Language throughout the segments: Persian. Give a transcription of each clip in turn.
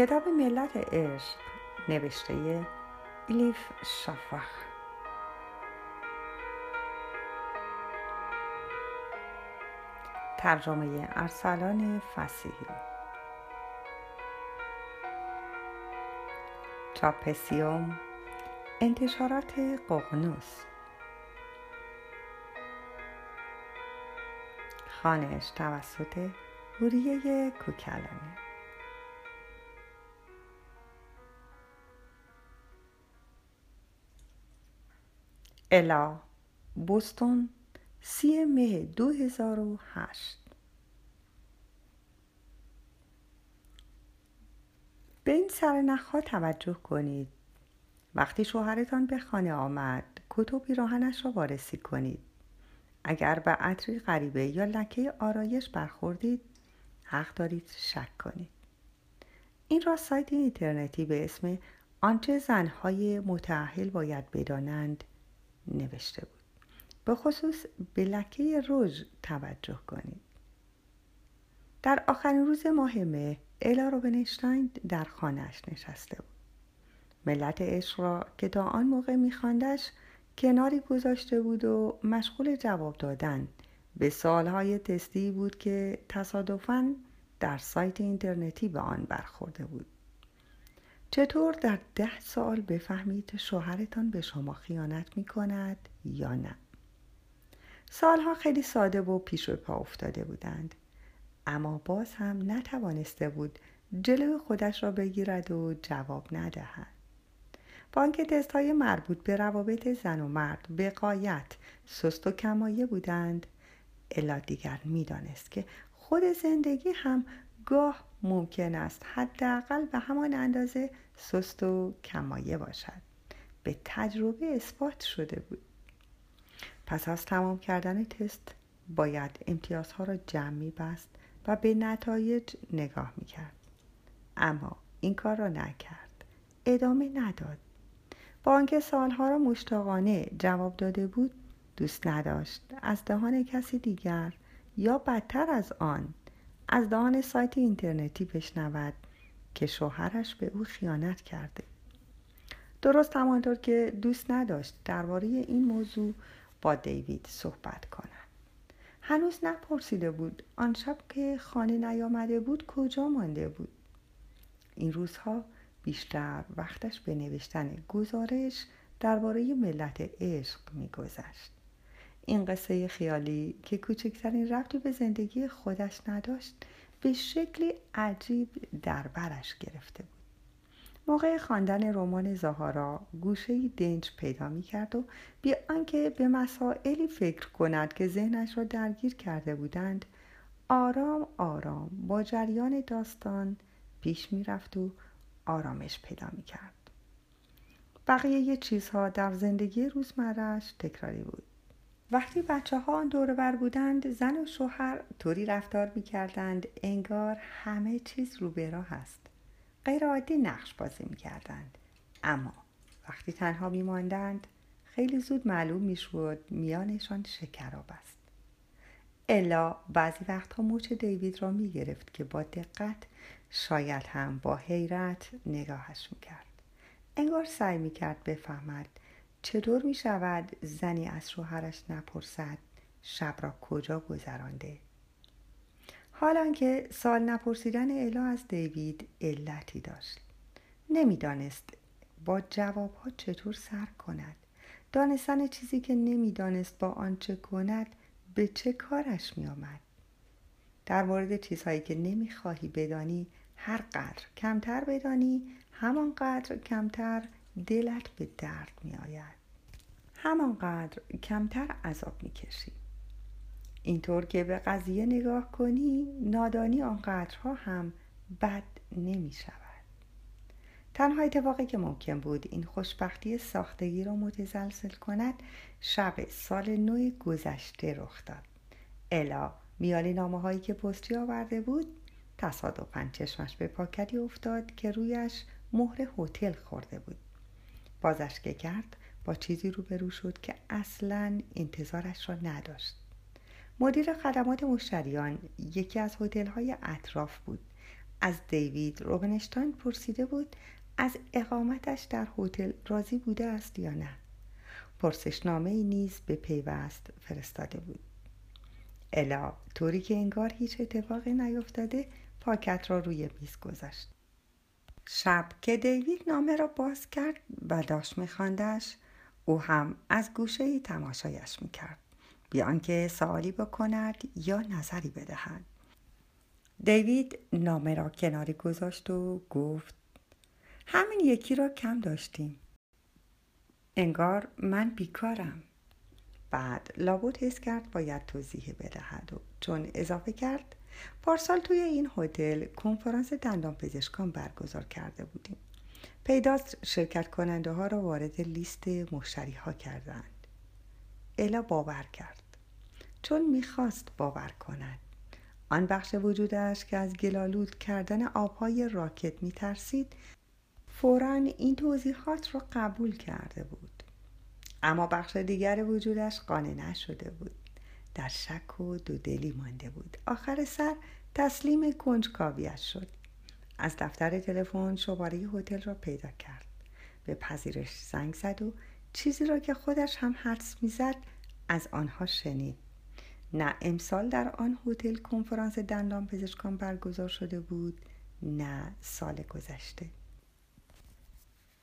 کتاب ملت عشق نوشته ایلیف شافاخ ترجمه ارسلان فسیحی. چاپسیوم انتشارات ققنوس خانش توسط هوریه کوکلانی. الا بوستون سی مه دو هزار و هشت. به این سرنخها توجه کنید. وقتی شوهرتان به خانه آمد کتب پیراهنش را وارسی کنید. اگر به عطری غریبه یا لکه آرایش برخوردید حق دارید شک کنید. این را سایت اینترنتی به اسم آنچه زنهای متعهل باید بدانند نوشته بود. به خصوص به لکه رژ توجه کنید. در آخرین روز ماه مه الا روبنشتاین در خانهاش نشسته بود. ملت عشق را که تا آن موقع میخواندش کناری گذاشته بود و مشغول جواب دادن. به سالهای تستی بود که تصادفاً در سایت اینترنتی به آن برخورده بود. چطور در ده سال بفهمید شوهرتان به شما خیانت می کند یا نه؟ سالها خیلی ساده و پیش و پا افتاده بودند. اما باز هم نتوانسته بود جلو خودش را بگیرد و جواب ندهد. با آنکه تست های مربوط به روابط زن و مرد به قایت سست و کمایه بودند الا دیگر می‌دانست که خود زندگی هم گاه ممکن است حداقل به همان اندازه سست و کمایه باشد به تجربه اثبات شده بود پس از تمام کردن تست باید امتیازها را جمع می بست و به نتایج نگاه می کرد. اما این کار را نکرد. ادامه نداد. با آنکه سالها را مشتاقانه جواب داده بود دوست نداشت از دهان کسی دیگر یا بدتر از آن از دهان سایت اینترنتی بشنود که شوهرش به او خیانت کرده. درست همانطور که دوست نداشت درباره این موضوع با دیوید صحبت کند. هنوز نپرسیده بود آن شب که خانه نیامده بود کجا مانده بود. این روزها بیشتر وقتش به نوشتن گزارش درباره ملت عشق میگذشت. این قصه خیالی که کوچکترین ربطی به زندگی خودش نداشت به شکلی عجیب در برش گرفته بود موقع خواندن رمان زهارا گوشه دنج پیدا می کرد و بی آنکه به مسائلی فکر کند که ذهنش را درگیر کرده بودند آرام آرام با جریان داستان پیش می رفت و آرامش پیدا می کرد. بقیه چیزها در زندگی روزمرش تکراری بود. وقتی بچه ها آن دور بر بودند زن و شوهر طوری رفتار می کردند انگار همه چیز رو به راه است. غیر نقش بازی می کردند اما وقتی تنها می ماندند خیلی زود معلوم می شود میانشان شکراب است. الا بعضی وقتها موچ دیوید را می گرفت که با دقت شاید هم با حیرت نگاهش می کرد انگار سعی می کرد بفهمد چطور می شود زنی از شوهرش نپرسد شب را کجا گذرانده؟ حالا که سال نپرسیدن الا از دیوید علتی داشت. نمی‌دانست با جوابها چطور سر کند. دانستن چیزی که نمی‌دانست با آنچه کند به چه کارش می آمد در مورد چیزهایی که نمی‌خواهی بدانی هر قدر کمتر بدانی همانقدر کمتر دلت به درد می آید همانقدر کمتر عذاب می کشی اینطور که به قضیه نگاه کنی نادانی آنقدرها هم بد نمی شود تنها اتفاقی که ممکن بود این خوشبختی ساختگی را متزلزل کند شب سال نو گذشته رخ داد. الا میان نامه هایی که پستی آورده بود تصادفا چشمش به پاکتی افتاد که رویش مهر هتل خورده بود. بازش که کرد با چیزی روبرو شد که اصلا انتظارش را نداشت. مدیر خدمات مشتریان یکی از های اطراف بود. از دیوید روبنشتاین پرسیده بود از اقامتش در هتل راضی بوده است یا نه. پرسشنامه ای نیز به پیوست فرستاده بود. الا طوری که انگار هیچ اتفاقی نیفتاده پاکت را روی میز گذاشت. شب که دیوید نامه را باز کرد و داشت میخواندش او هم از گوشه ای تماشایش می‌کرد. بیان که سوالی بکند یا نظری بدهد. دیوید نامه را کناری گذاشت و گفت همین یکی را کم داشتیم. انگار من بیکارم. بعد لابد حس کرد باید توضیح بدهد و چون اضافه کرد پارسال توی این هتل کنفرانس دندان پزشکان برگزار کرده بودیم. پیداست شرکت کننده ها را وارد لیست مشتری ها کردند. الا باور کرد. چون می‌خواست باور کند. آن بخش وجودش که از گلالود کردن آبهای راکت میترسید فورا این توضیحات را قبول کرده بود. اما بخش دیگر وجودش قانع نشده بود. در شک و دودلی مانده بود. آخر سر تسلیم کنجکاویش شد. از دفتر تلفن شماره هتل را پیدا کرد. به پذیرش زنگ زد و چیزی را که خودش هم حدس می‌زد از آنها شنید. نه امسال در آن هتل کنفرانس دندان پزشکان برگزار شده بود نه سال گذشته.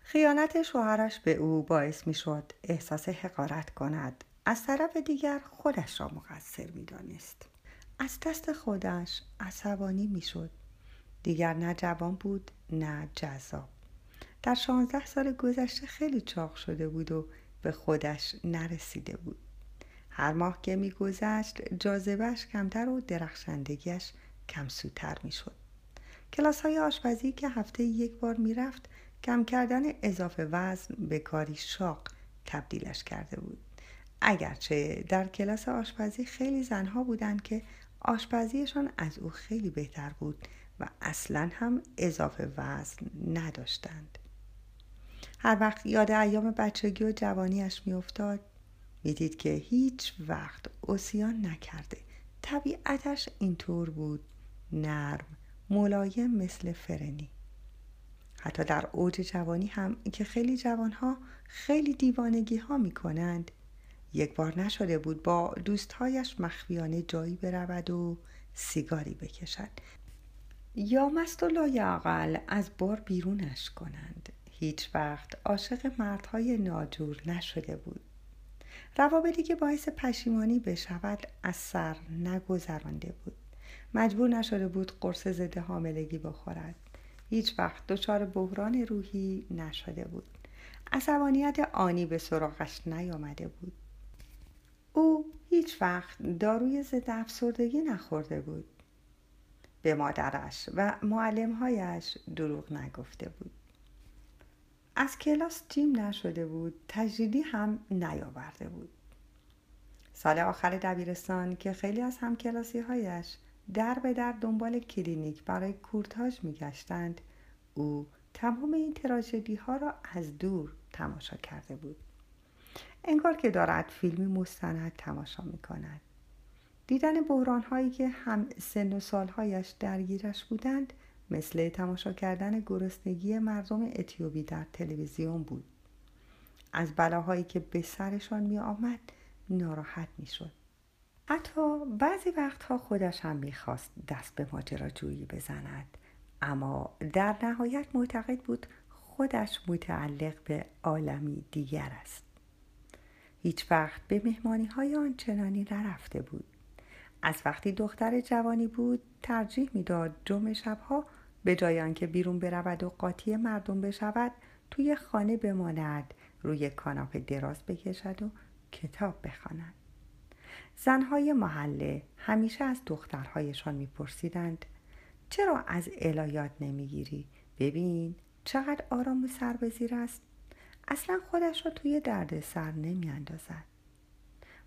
خیانت شوهرش به او باعث می شد احساس حقارت کند. از طرف دیگر خودش را مقصر می دانست. از دست خودش عصبانی می شد. دیگر نه جوان بود نه جذاب. در شانزده سال گذشته خیلی چاق شده بود و به خودش نرسیده بود. هر ماه که میگذشت جاذبهش کمتر و درخشندگیش کمسوتر می‌شد کلاس های آشپزی که هفته یک بار می‌رفت کم کردن اضافه وزن به کاری شاق تبدیلش کرده بود اگرچه در کلاس آشپزی خیلی زنها بودند که آشپزیشان از او خیلی بهتر بود و اصلا هم اضافه وزن نداشتند. هر وقت یاد ایام بچگی و جوانیش میافتاد می‌دید که هیچ وقت اوسیان نکرده. طبیعتش اینطور بود. نرم ملایم مثل فرنی. حتی در اوج جوانی هم که خیلی جوانها خیلی دیوانگی ها می کنند یک بار نشده بود با دوستهایش مخفیانه جایی برود و سیگاری بکشد یا مست و لایعقل از بار بیرونش کنند. هیچ وقت عاشق مردهای ناجور نشده بود. روابطی که باعث پشیمانی بشود از سر نگذرانده بود. مجبور نشده بود قرص ضد حاملگی بخورد. هیچ وقت دچار بحران روحی نشده بود. عصبانیت آنی به سراغش نیامده بود. او هیچ وقت داروی ضد افسردگی نخورده بود. به مادرش و معلمهایش دروغ نگفته بود. از کلاس جیم نشده بود تجدیدی هم نیاورده بود. سال آخر دبیرستان که خیلی از همکلاسی هایش در به در دنبال کلینیک برای کورتاژ میگشتند او تمام این تراژدی ها را از دور تماشا کرده بود. انگار که دارد فیلمی مستند تماشا می کند دیدن بحران هایی که هم سن و سالهایش درگیرش بودند مثل تماشا کردن گرسنگی مردم اتیوپی در تلویزیون بود. از بلاهایی که به سرشان می آمد ناراحت می شد حتی بعضی وقتها خودش هم می‌خواست دست به ماجراجویی بزند. اما در نهایت معتقد بود خودش متعلق به عالمی دیگر است. هیچ وقت به مهمانی های آنچنانی نرفته بود. از وقتی دختر جوانی بود ترجیح می‌داد جمع شبها به جای آنکه بیرون برود و قاطی مردم بشود توی خانه بماند روی کاناپه دراز بکشد و کتاب بخواند. زنهای محله همیشه از دخترهایشان میپرسیدند چرا از الایات نمی‌گیری؟ ببین چقدر آرام و سر بزیر است. اصلا خودش را توی درد سر نمیاندازد.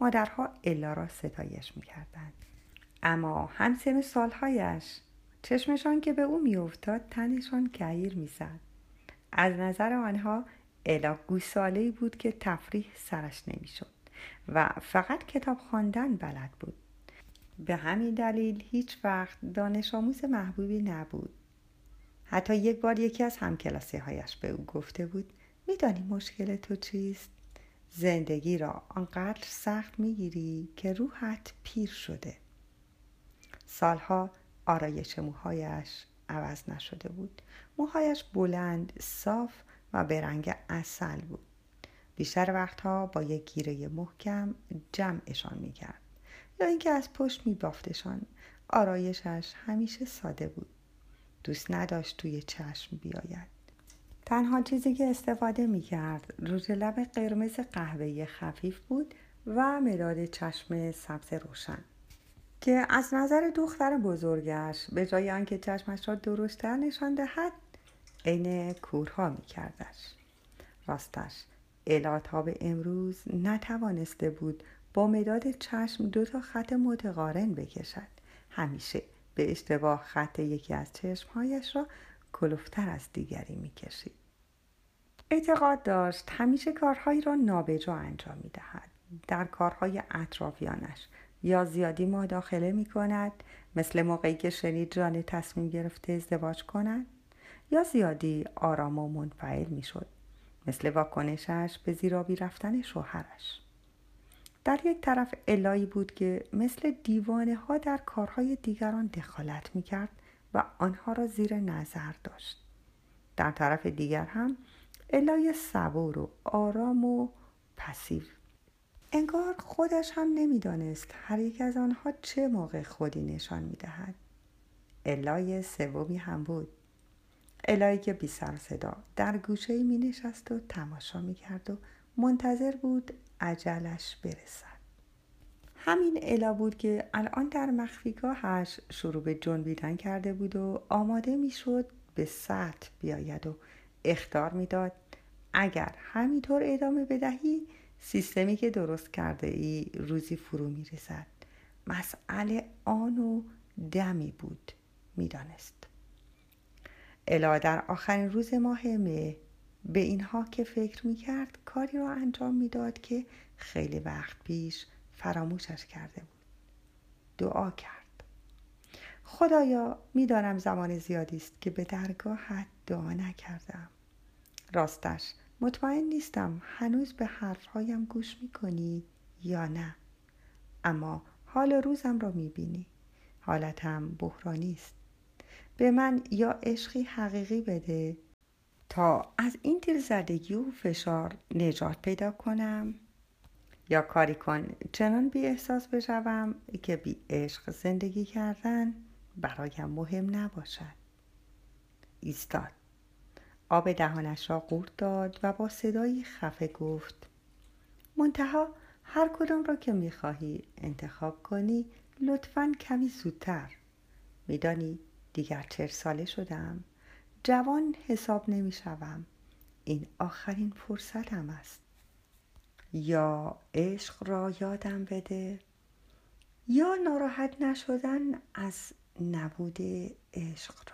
مادرها الا را ستایش می‌کردند. اما همسن سالهایش چشمشان که به او میافتاد تنشان کعیر می‌زد. از نظر آنها الا گوساله بود که تفریح سرش نمی‌شد و فقط کتاب خواندن بلد بود. به همین دلیل هیچ وقت دانش آموز محبوبی نبود. حتی یک بار یکی از همکلاسی هایش به او گفته بود میدانی مشکل تو چیست؟ زندگی را آنقدر سخت می‌گیری که روحت پیر شده. سالها آرایش موهایش عوض نشده بود. موهایش بلند صاف و به رنگ اصل بود. بیشتر وقتها با یک گیره محکم جمعشان می‌کرد. یا اینکه از پشت میبافتشان. آرایشش همیشه ساده بود. دوست نداشت توی چشم بیاید. تنها چیزی که استفاده می کرد روژ لب قرمز قهوه‌ای خفیف بود و مداد چشم سبز روشن که از نظر دختر بزرگش به جای آنکه چشمش را درشتر نشان دهد عین کورها می کردش. راستش به امروز نتوانسته بود با مداد چشم دو تا خط متقارن بکشد همیشه به اشتباه خط یکی از چشمهایش را کلوفتر از دیگری می‌کشید اعتقاد داشت همیشه کارهایی را نابجا انجام می دهد. در کارهای اطرافیانش. یا زیادی مداخله می کند مثل موقعی که شنید جان تصمیم گرفته ازدواج کند یا زیادی آرام و منفعل می مثل واکنشش به زیرابی رفتن شوهرش. در یک طرف الایی بود که مثل دیوانه ها در کارهای دیگران دخالت می کرد و آنها را زیر نظر داشت. در طرف دیگر هم الای صبور و آرام و پسیو. انگار خودش هم نمی‌دانست هر یک از آنها چه موقع خودی نشان می‌دهد. الای سومی هم بود. الهی که بی سر صدا در گوشه می نشست و تماشا می کرد و منتظر بود عجلش برسد. همین الا بود که الان در مخفیگاهش شروع به جنبیدن کرده بود و آماده می شد به سطح بیاید و اختار می‌داد. اگر همینطور ادامه بدهی سیستمی که درست کرده ای روزی فرو می رسد مسئله آن و دمی بود می‌دانست. الا در آخرین روز ماه مه به اینها که فکر می کرد کاری را انجام می‌داد که خیلی وقت پیش فراموشش کرده بود. دعا کرد. خدایا می‌دانم زمان زیادی است که به درگاهت دعا نکردم. راستش مطمئن نیستم هنوز به حرفهایم گوش می‌کنی یا نه. اما حال روزم را می‌بینی. حالتم بحرانی است. به من یا عشقی حقیقی بده تا از این زدگی و فشار نجات پیدا کنم؟ یا کاری کن. چنان بی احساس بشوم که بی عشق زندگی کردن برایم مهم نباشد. ایستاد. آب دهانش را قورت داد و با صدایی خفه گفت منتها هر کدام را که می‌خواهی انتخاب کنی لطفا کمی زودتر. میدانی دیگر چهل ساله شدم. جوان حساب نمی‌شوم. این آخرین فرصتم است. یا عشق را یادم بده یا ناراحت نشدن از نبود عشق را.